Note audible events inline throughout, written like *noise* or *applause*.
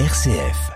RCF.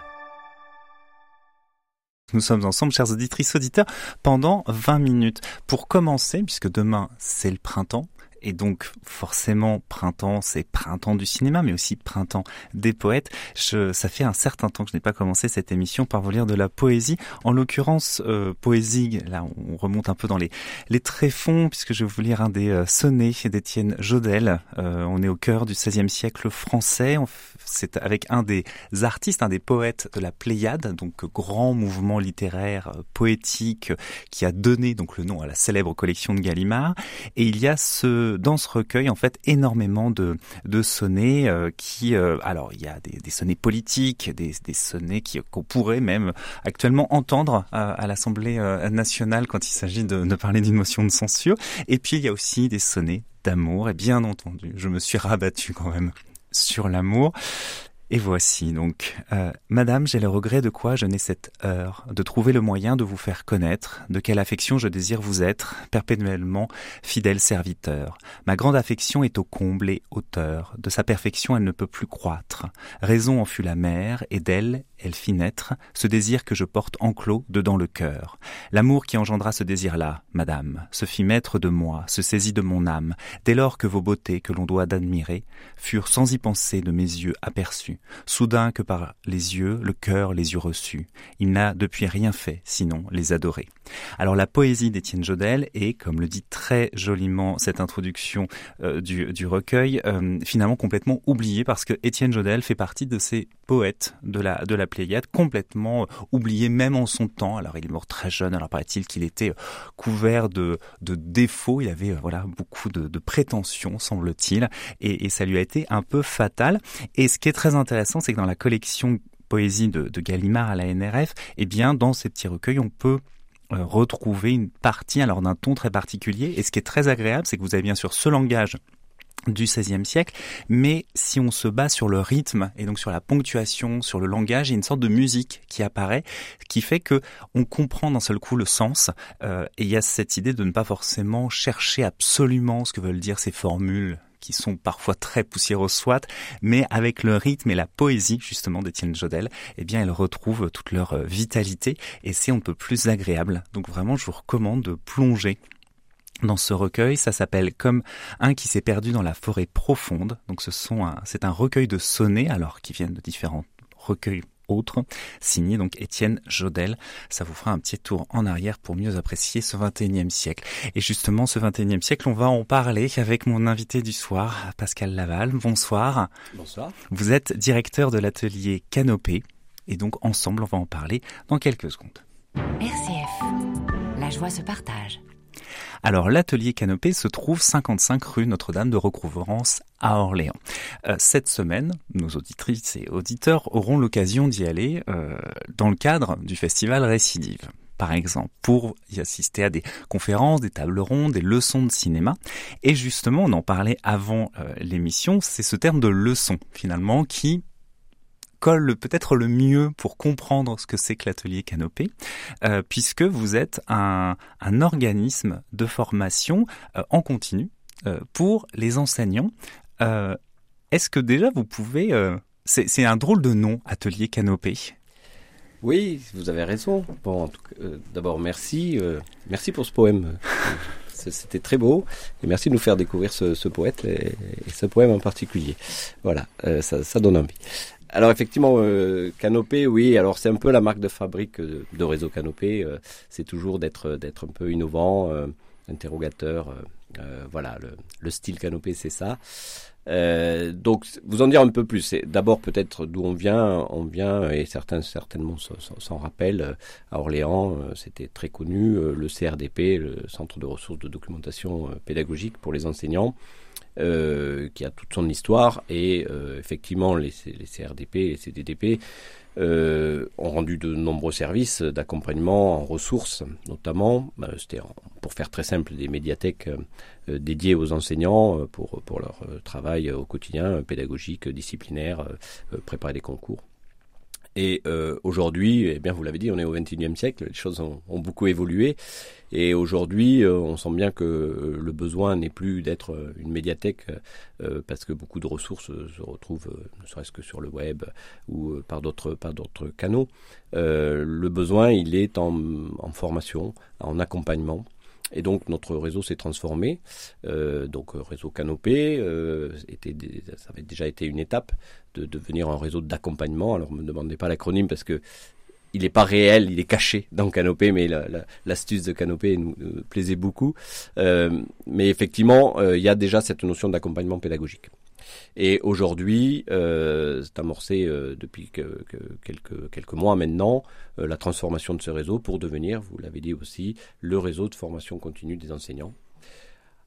Nous sommes ensemble, chers auditrices, auditeurs, pendant 20 minutes. Pour commencer, puisque demain c'est le printemps, et donc forcément printemps, c'est printemps du cinéma, mais aussi printemps des poètes. Je, ça fait un certain temps que je n'ai pas commencé cette émission par vous lire de la poésie. En l'occurrence, euh, poésie, là on remonte un peu dans les, les tréfonds, puisque je vais vous lire un des euh, sonnets d'Étienne Jodel. Euh, on est au cœur du XVIe siècle français. C'est avec un des artistes, un des poètes de la Pléiade, donc grand mouvement littéraire poétique qui a donné donc le nom à la célèbre collection de Gallimard. Et il y a ce dans ce recueil en fait énormément de, de sonnets euh, qui, euh, alors il y a des, des sonnets politiques, des, des sonnets qu'on pourrait même actuellement entendre à, à l'Assemblée euh, nationale quand il s'agit de, de parler d'une motion de censure. Et puis il y a aussi des sonnets d'amour. Et bien entendu, je me suis rabattu quand même sur l'amour. Et voici donc, euh, Madame, j'ai le regret de quoi je n'ai cette heure, de trouver le moyen de vous faire connaître, de quelle affection je désire vous être, perpétuellement fidèle serviteur. Ma grande affection est au comble et hauteur, de sa perfection elle ne peut plus croître. Raison en fut la mère, et d'elle elle fit naître ce désir que je porte enclos dedans le cœur. L'amour qui engendra ce désir-là, Madame, se fit maître de moi, se saisit de mon âme, dès lors que vos beautés que l'on doit d'admirer furent sans y penser de mes yeux soudain que par les yeux, le cœur les eut reçus. Il n'a depuis rien fait, sinon les adorer. Alors la poésie d'Étienne Jodel est, comme le dit très joliment cette introduction euh, du, recueil, euh, finalement complètement oubliée parce que Étienne Jodel fait partie de ces poètes de la, de la Pléiade, complètement euh, oubliés même en son temps. Alors il est mort très jeune, alors paraît-il qu'il était couvert de, de défauts, il avait voilà beaucoup de, de prétentions, semble-t-il, et, et ça lui a été un peu fatal. Et ce qui est très intéressant, c'est que dans la collection poésie de, de Gallimard à la NRF, eh bien, dans ces petits recueils, on peut euh, retrouver une partie alors d'un ton très particulier. Et ce qui est très agréable, c'est que vous avez bien sûr ce langage du XVIe siècle, mais si on se base sur le rythme et donc sur la ponctuation, sur le langage, il y a une sorte de musique qui apparaît, qui fait que on comprend d'un seul coup le sens. Euh, et il y a cette idée de ne pas forcément chercher absolument ce que veulent dire ces formules qui sont parfois très poussiéreux soit, mais avec le rythme et la poésie justement d'Étienne Jodel, eh bien elles retrouvent toute leur euh, vitalité et c'est un peu plus agréable. Donc vraiment, je vous recommande de plonger dans ce recueil. Ça s'appelle Comme un qui s'est perdu dans la forêt profonde. Donc ce sont c'est un recueil de sonnets, alors qui viennent de différents recueils autre, signé donc Étienne Jodel. Ça vous fera un petit tour en arrière pour mieux apprécier ce 21e siècle. Et justement, ce 21e siècle, on va en parler avec mon invité du soir, Pascal Laval. Bonsoir. Bonsoir. Vous êtes directeur de l'atelier Canopée. Et donc, ensemble, on va en parler dans quelques secondes. RCF. La joie se partage. Alors l'atelier Canopée se trouve 55 rue Notre-Dame de Recouvrance à Orléans. Euh, cette semaine, nos auditrices et auditeurs auront l'occasion d'y aller euh, dans le cadre du festival Récidive par exemple, pour y assister à des conférences, des tables rondes, des leçons de cinéma. Et justement, on en parlait avant euh, l'émission, c'est ce terme de leçon, finalement, qui colle peut-être le mieux pour comprendre ce que c'est que l'atelier Canopée, euh, puisque vous êtes un, un organisme de formation euh, en continu euh, pour les enseignants. Est-ce que déjà vous pouvez... C'est un drôle de nom, atelier Canopée. Oui, vous avez raison. Bon, d'abord merci, merci pour ce poème. *laughs* C'était très beau et merci de nous faire découvrir ce, ce poète et, et, ce poème en particulier. Voilà, ça, ça donne envie. Alors effectivement, euh, Canopé, oui. Alors c'est un peu la marque de fabrique de, de réseau Canopé. Euh, c'est toujours d'être d'être un peu innovant, euh, interrogateur. Euh, voilà, le, le, style Canopé, c'est ça. Euh, donc, vous en dire un peu plus. D'abord peut-être d'où on vient. On vient et certains certainement s'en rappellent. À Orléans, c'était très connu. Le CRDP, le Centre de ressources de documentation pédagogique pour les enseignants euh, qui a toute son histoire. Et euh, effectivement, les, CRDP et les CDDP euh, ont rendu de nombreux services d'accompagnement en ressources, notamment, bah, c'était pour faire très simple, des médiathèques dédiées aux enseignants pour leur travail au quotidien, pédagogique, disciplinaire, préparer des concours. Et euh, aujourd'hui, eh bien, vous l'avez dit, on est au XXIe siècle, les choses ont, beaucoup évolué. Et aujourd'hui, euh, on sent bien que euh, le besoin n'est plus d'être une médiathèque parce que beaucoup de ressources se retrouvent, ne serait-ce que sur le web ou par d'autres canaux. le besoin, il est en formation, en accompagnement. Et donc notre réseau s'est transformé. Euh, donc réseau Canopé, euh, était, ça avait déjà été une étape de devenir un réseau d'accompagnement. Alors ne me demandez pas l'acronyme parce que il n'est pas réel, il est caché dans Canopé, mais l'astuce la, de Canopé nous, plaisait beaucoup. Euh, mais effectivement, euh, il y a déjà cette notion d'accompagnement pédagogique. Et aujourd'hui, euh, c'est amorcé euh, depuis que, que quelques, mois maintenant, euh, la transformation de ce réseau pour devenir, vous l'avez dit aussi, le réseau de formation continue des enseignants.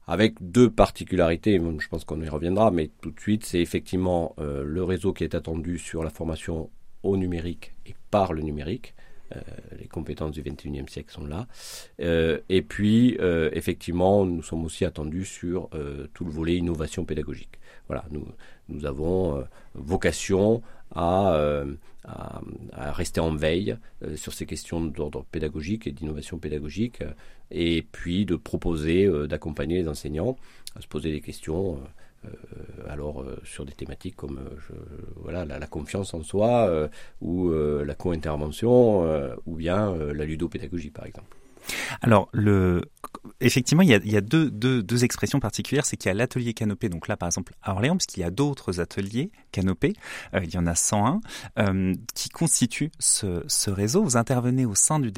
Avec deux particularités, je pense qu'on y reviendra, mais tout de suite, c'est effectivement le réseau qui est attendu sur la formation au numérique et par le numérique. Euh, compétences du 21e siècle sont là. Euh, et puis, euh, effectivement, nous sommes aussi attendus sur tout le volet innovation pédagogique. Voilà, nous, nous avons vocation à, rester en veille sur ces questions d'ordre pédagogique et d'innovation pédagogique, et puis de proposer, d'accompagner les enseignants à se poser des questions euh, alors euh, sur des thématiques comme euh, voilà la, confiance en soi ou la co-intervention ou bien la ludopédagogie par exemple. Alors, effectivement, il y a, deux, deux, expressions particulières. C'est qu'il y a l'atelier canopé, donc là, par exemple, à Orléans, parce qu'il y a d'autres ateliers canopés, euh, il y en a 101, euh, qui constituent ce, réseau. Vous intervenez au sein du,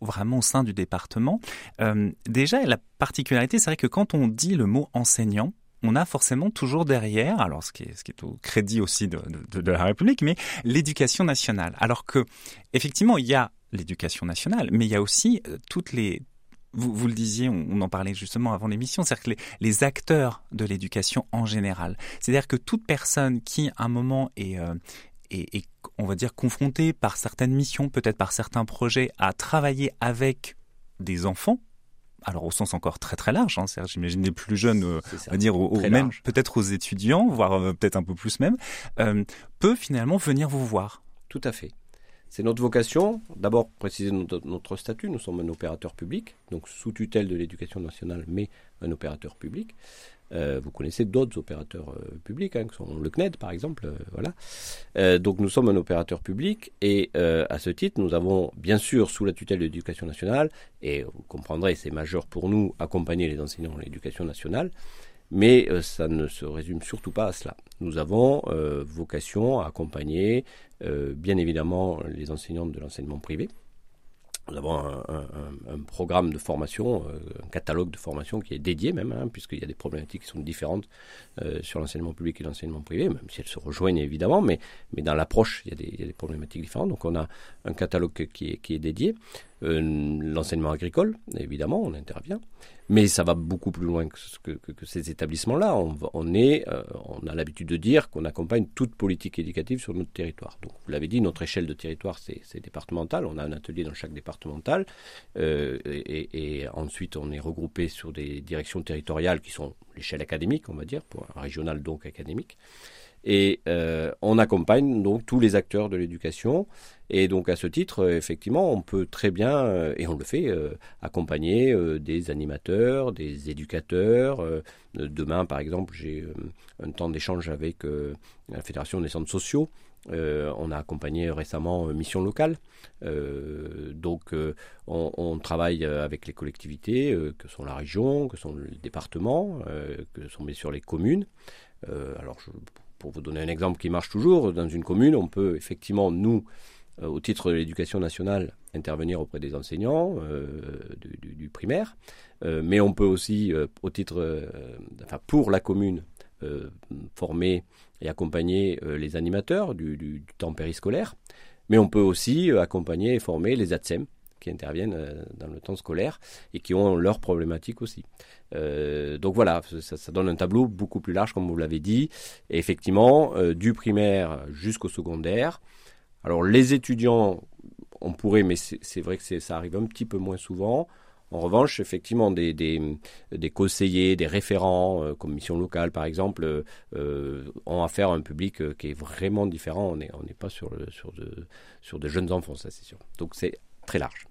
vraiment au sein du département. Euh, déjà, la particularité, c'est vrai que quand on dit le mot enseignant, on a forcément toujours derrière, alors ce qui est, au crédit aussi de, la République, mais l'éducation nationale. Alors que, effectivement, il y a l'éducation nationale, mais il y a aussi euh, toutes les vous, le disiez, on, en parlait justement avant l'émission, c'est-à-dire que les, acteurs de l'éducation en général, c'est-à-dire que toute personne qui, à un moment, euh, est, est, on va dire, confrontée par certaines missions, peut-être par certains projets, à travailler avec des enfants, alors au sens encore très très large, hein, j'imagine des plus jeunes, euh, va dire, au, au même peut-être aux étudiants, voire euh, peut-être un peu plus même, euh, peut finalement venir vous voir. Tout à fait. C'est notre vocation, d'abord préciser notre, notre, statut, nous sommes un opérateur public, donc sous tutelle de l'éducation nationale, mais un opérateur public. Euh, vous connaissez d'autres opérateurs euh, publics, hein, sont le CNED par exemple. Euh, voilà. Donc nous sommes un opérateur public et à ce titre, nous avons bien sûr sous la tutelle de l'éducation nationale, et vous comprendrez, c'est majeur pour nous, accompagner les enseignants de l'éducation nationale, mais ça ne se résume surtout pas à cela. Nous avons vocation à accompagner bien évidemment les enseignants de l'enseignement privé. Nous avons un, programme de formation, un catalogue de formation qui est dédié même, hein, puisqu'il y a des problématiques qui sont différentes euh, sur l'enseignement public et l'enseignement privé, même si elles se rejoignent évidemment, mais, mais dans l'approche, il, il, y a des problématiques différentes. Donc on a un catalogue qui est, qui est dédié. Euh, l'enseignement agricole, évidemment, on intervient, mais ça va beaucoup plus loin que, que, que, ces établissements-là. On, euh, on a l'habitude de dire qu'on accompagne toute politique éducative sur notre territoire. Donc, vous l'avez dit, notre échelle de territoire, c'est départemental. On a un atelier dans chaque départemental, euh, et, et, ensuite on est regroupé sur des directions territoriales qui sont l'échelle académique, on va dire, pour un régional donc académique. Et euh, on accompagne donc tous les acteurs de l'éducation. Et donc à ce titre, euh, effectivement, on peut très bien, euh, et on le fait, accompagner des animateurs, des éducateurs. Demain, par exemple, j'ai un temps d'échange avec la Fédération des centres sociaux. on a accompagné récemment Mission Locale. donc on, on, travaille avec les collectivités, que sont la région, que sont le département, que sont bien sûr les communes. alors je pour vous donner un exemple qui marche toujours, dans une commune, on peut effectivement, nous, euh, au titre de l'éducation nationale, intervenir auprès des enseignants euh, du, primaire, euh, mais on peut aussi, au titre, enfin pour la commune, former et accompagner les animateurs du, du, temps périscolaire, mais on peut aussi accompagner et former les ATSEM, qui interviennent euh, dans le temps scolaire et qui ont leurs problématiques aussi. Euh, donc voilà, ça, donne un tableau beaucoup plus large, comme vous l'avez dit. Et effectivement, euh, du primaire jusqu'au secondaire. Alors les étudiants, on pourrait, mais c'est vrai que ça arrive un petit peu moins souvent. En revanche, effectivement, des, conseillers, des référents, euh, comme mission locale par exemple, ont affaire à un public qui est vraiment différent. On n'est pas sur, de, sur de jeunes enfants, ça c'est sûr. Donc c'est très large.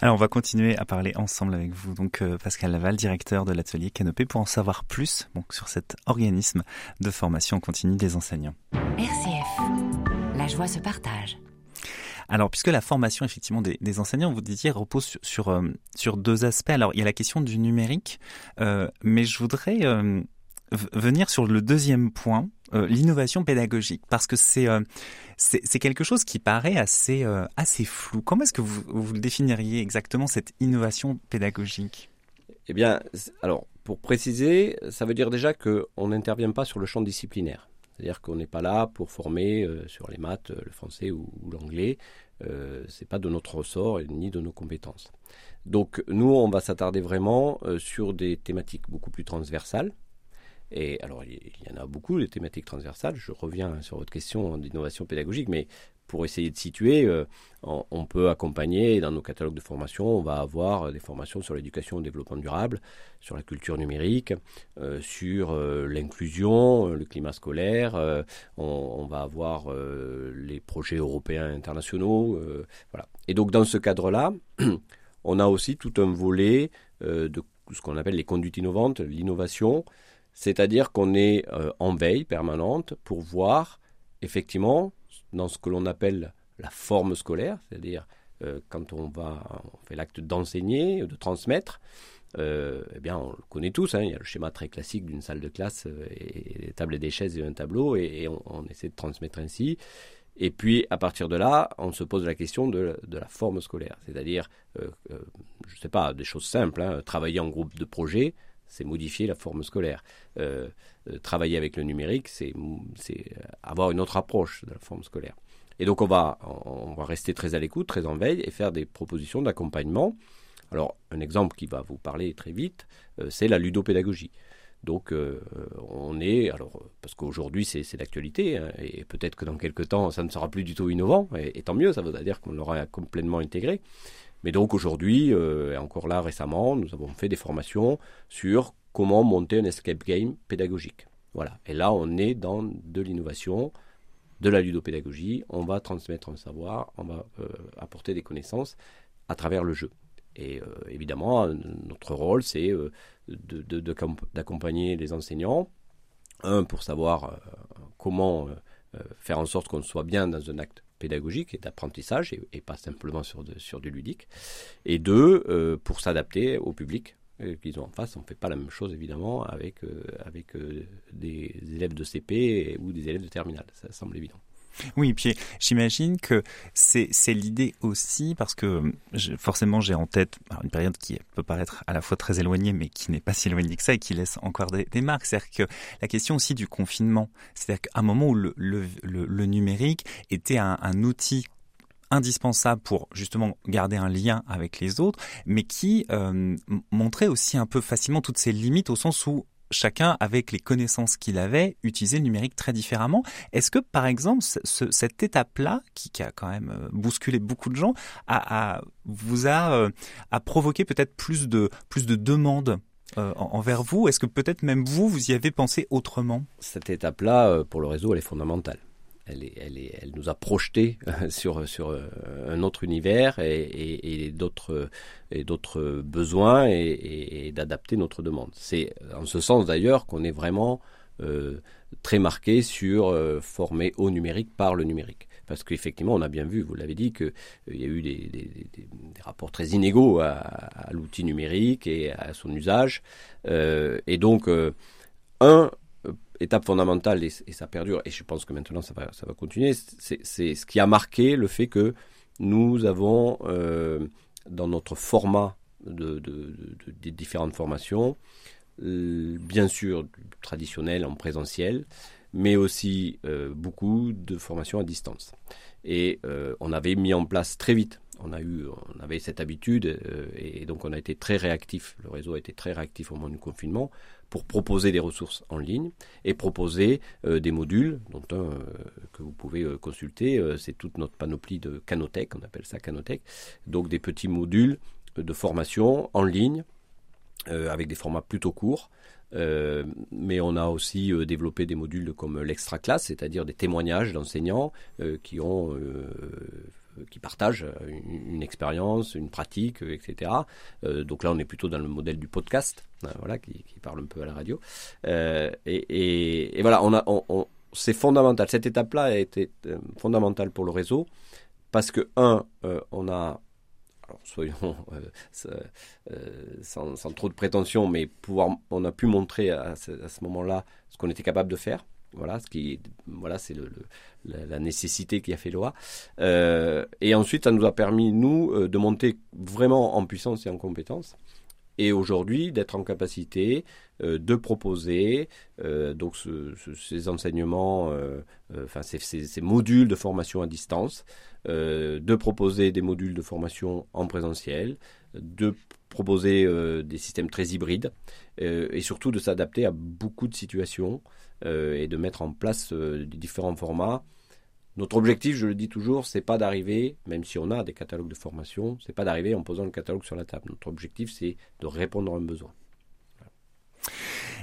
Alors on va continuer à parler ensemble avec vous, donc Pascal Laval, directeur de l'atelier Canopé, pour en savoir plus donc, sur cet organisme de formation continue des enseignants. RCF, la joie se partage. Alors, puisque la formation effectivement des, enseignants, vous disiez, repose sur, euh, sur, deux aspects. Alors, il y a la question du numérique, euh, mais je voudrais euh, venir sur le deuxième point, l'innovation pédagogique, parce que c'est c'est quelque chose qui paraît assez assez flou. Comment est-ce que vous, vous le définiriez exactement cette innovation pédagogique? Eh bien, alors pour préciser, ça veut dire déjà qu'on n'intervient pas sur le champ disciplinaire. C'est-à-dire qu'on n'est pas là pour former euh, sur les maths, euh, le français ou, l'anglais. Euh, Ce n'est pas de notre ressort ni de nos compétences. Donc nous, on va s'attarder vraiment sur des thématiques beaucoup plus transversales. Et alors, il y en a beaucoup, des thématiques transversales. Je reviens sur votre question d'innovation pédagogique, mais pour essayer de situer, euh, on, peut accompagner dans nos catalogues de formation, on va avoir des formations sur l'éducation au développement durable, sur la culture numérique, euh, sur euh, l'inclusion, le climat scolaire, on, va avoir les projets européens internationaux, voilà. Et donc dans ce cadre-là, *clears throat* on a aussi tout un volet de ce qu'on appelle les conduites innovantes, l'innovation, c'est-à-dire qu'on est en veille permanente pour voir effectivement dans ce que l'on appelle la forme scolaire, c'est-à-dire euh, quand on va, on fait l'acte d'enseigner, de transmettre, euh, eh bien, on le connaît tous. Hein, il y a le schéma très classique d'une salle de classe euh, et des tables et des chaises et un tableau, et, on, essaie de transmettre ainsi. Et puis, à partir de là, on se pose la question de, la forme scolaire, c'est-à-dire, je ne sais pas, des choses simples. Hein, travailler en groupe de projet, c'est modifier la forme scolaire. Euh, euh, travailler avec le numérique, c'est avoir une autre approche de la forme scolaire. Et donc on va, on va rester très à l'écoute, très en veille et faire des propositions d'accompagnement. Alors un exemple qui va vous parler très vite, euh, c'est la ludopédagogie. Donc on est, alors parce qu'aujourd'hui c'est l'actualité, hein, et peut-être que dans quelques temps ça ne sera plus du tout innovant, et, et tant mieux, ça veut dire qu'on l'aura complètement intégré. Mais donc aujourd'hui, euh, et encore là récemment, nous avons fait des formations sur comment monter un escape game pédagogique. Voilà. Et là, on est dans de l'innovation, de la ludopédagogie. On va transmettre un savoir, on va euh, apporter des connaissances à travers le jeu. Et euh, évidemment, notre rôle, c'est d'accompagner les enseignants, un, pour savoir comment faire en sorte qu'on soit bien dans un acte pédagogique et d'apprentissage et, pas simplement sur, du ludique. Et deux, euh, pour s'adapter au public euh, qu'ils ont en face. On ne fait pas la même chose évidemment avec, euh, avec des élèves de CP ou des élèves de terminale. Ça semble évident. Oui, puis j'imagine que c'est l'idée aussi parce que forcément j'ai en tête une période qui peut paraître à la fois très éloignée mais qui n'est pas si éloignée que ça et qui laisse encore des, marques. C'est-à-dire que la question aussi du confinement, c'est-à-dire qu'à un moment où le, numérique était un, un outil indispensable pour justement garder un lien avec les autres, mais qui euh, montrait aussi un peu facilement toutes ses limites au sens où chacun, avec les connaissances qu'il avait, utilisait le numérique très différemment. Est-ce que, par exemple, cette étape-là, qui, a quand même euh, bousculé beaucoup de gens, a, vous a, euh, a provoqué peut-être plus de, plus de demandes euh, envers vous? Est-ce que peut-être même vous, vous y avez pensé autrement? Cette étape-là, pour le réseau, elle est fondamentale elle, nous a projeté sur, sur euh, un autre univers et, d'autres besoins et, d'adapter notre demande. C'est en ce sens d'ailleurs qu'on est vraiment euh, très marqué sur euh, former au numérique par le numérique. Parce qu'effectivement, on a bien vu, vous l'avez dit, qu'il y a eu des, rapports très inégaux à, l'outil numérique et à son usage. et donc, un, étape fondamentale, et, ça perdure, et je pense que maintenant ça va, continuer, c'est ce qui a marqué le fait que nous avons, euh, dans notre format de, des différentes formations, bien sûr traditionnel en présentiel, mais aussi euh, beaucoup de formations à distance. Et euh, on avait mis en place très vite, on, a eu, on avait cette habitude, et donc on a été très réactif, le réseau a été très réactif au moment du confinement, pour proposer des ressources en ligne et proposer euh, des modules, dont un euh, que vous pouvez euh, consulter, c'est toute notre panoplie de Canotech, on appelle ça Canotech, donc des petits modules de formation en ligne, avec des formats plutôt courts. mais on a aussi développé des modules comme l'extra classe, c'est-à-dire des témoignages d'enseignants qui ont qui partagent une, expérience, une pratique, etc. donc là, on est plutôt dans le modèle du podcast, voilà, qui, parle un peu à la radio. Et, voilà, c'est fondamental. Cette étape-là a été euh, fondamentale pour le réseau parce que, un, euh, on a, soyons *laughs* euh, sans, trop de prétention, mais pouvoir, on a pu montrer à ce, moment-là ce qu'on était capable de faire. Voilà, c'est la, nécessité qui a fait loi. et ensuite, ça nous a permis nous de monter vraiment en puissance et en compétence et aujourd'hui d'être en capacité euh, de proposer euh, donc ces enseignements, euh, enfin ces, ces, modules de formation à distance, de proposer des modules de formation en présentiel, de proposer des systèmes très hybrides et surtout de s'adapter à beaucoup de situations et de mettre en place différents formats notre objectif, je le dis toujours, c'est pas d'arriver, même si on a des catalogues de formation, c'est pas d'arriver en posant le catalogue sur la table. Notre objectif, c'est de répondre à un besoin.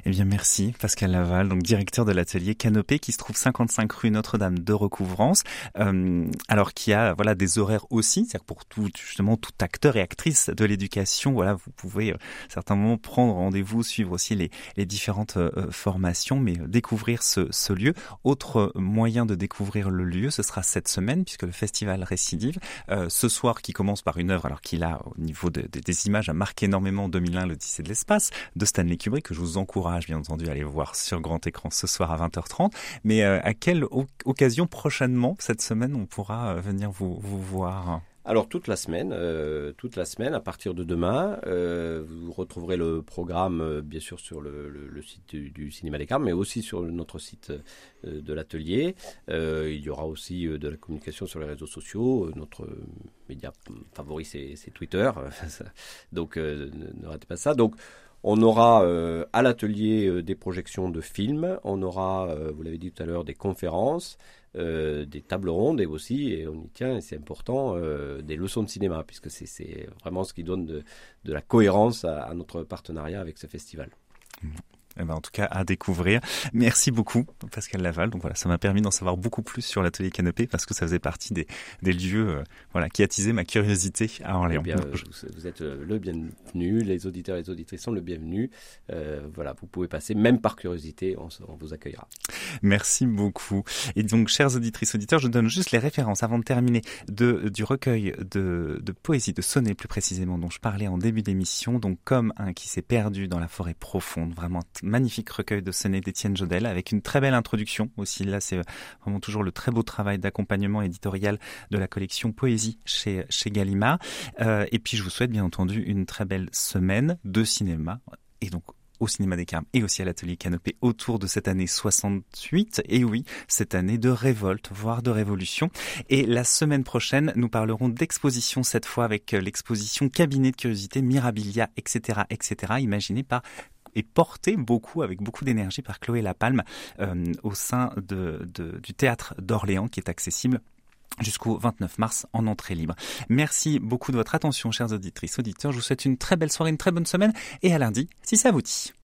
Eh bien, merci Pascal Laval, donc directeur de l'atelier Canopée qui se trouve 55 rue Notre-Dame de Recouvrance. Euh, alors qui a voilà des horaires aussi, c'est-à-dire pour tout justement tout acteur et actrice de l'éducation, voilà, vous pouvez euh, à certains moments prendre rendez-vous, suivre aussi les, les différentes euh, formations, mais découvrir ce, ce lieu. Autre moyen de découvrir le lieu, ce sera cette semaine puisque le festival Récidive, ce soir qui commence par une œuvre alors qu'il a au niveau des images a marqué énormément en 2001 l'Odyssée de l'espace de Stanley Kubrick que je vous encourage bien entendu, à aller voir sur grand écran ce soir à 20h30. Mais euh, à quelle occasion prochainement, cette semaine, on pourra euh, venir vous, voir? Alors toute la semaine, euh, toute la semaine, à partir de demain, vous retrouverez le programme bien sûr sur le, site du, Cinéma des Carmes, mais aussi sur notre site de l'atelier. il y aura aussi de la communication sur les réseaux sociaux. Notre média favori c'est Twitter, *laughs* donc ne ratez pas ça. Donc on aura euh, à l'atelier euh, des projections de films, on aura, euh, vous l'avez dit tout à l'heure, des conférences, des tables rondes et aussi, et on y tient, et c'est important, des leçons de cinéma, puisque c'est vraiment ce qui donne de, la cohérence à, notre partenariat avec ce festival. Eh ben, en tout cas, à découvrir. Merci beaucoup, Pascal Laval. Donc voilà, ça m'a permis d'en savoir beaucoup plus sur l'atelier Canopé parce que ça faisait partie des, des lieux euh, voilà, qui attisaient ma curiosité à Orléans. Eh bien, vous, êtes euh, le bienvenu, les auditeurs et les auditrices sont le bienvenu. Euh, voilà, vous pouvez passer, même par curiosité, on, on, vous accueillera. Merci beaucoup. Et donc, chers auditrices, auditeurs, je donne juste les références avant de terminer de, du recueil de, de poésie, de sonnet plus précisément, dont je parlais en début d'émission. Donc, comme un qui s'est perdu dans la forêt profonde, vraiment magnifique recueil de sonnets d'Étienne Jodel avec une très belle introduction aussi. Là, c'est vraiment toujours le très beau travail d'accompagnement éditorial de la collection Poésie chez, chez Gallimard. Euh, et puis, je vous souhaite bien entendu une très belle semaine de cinéma et donc au Cinéma des Carmes et aussi à l'atelier Canopé autour de cette année 68. Et oui, cette année de révolte, voire de révolution. Et la semaine prochaine, nous parlerons d'exposition cette fois avec l'exposition Cabinet de curiosité, Mirabilia, etc., etc., imaginée par et porté beaucoup, avec beaucoup d'énergie par Chloé Lapalme euh, au sein de, du théâtre d'Orléans qui est accessible jusqu'au 29 mars en entrée libre. Merci beaucoup de votre attention, chers auditrices, auditeurs. Je vous souhaite une très belle soirée, une très bonne semaine et à lundi, si ça vous dit.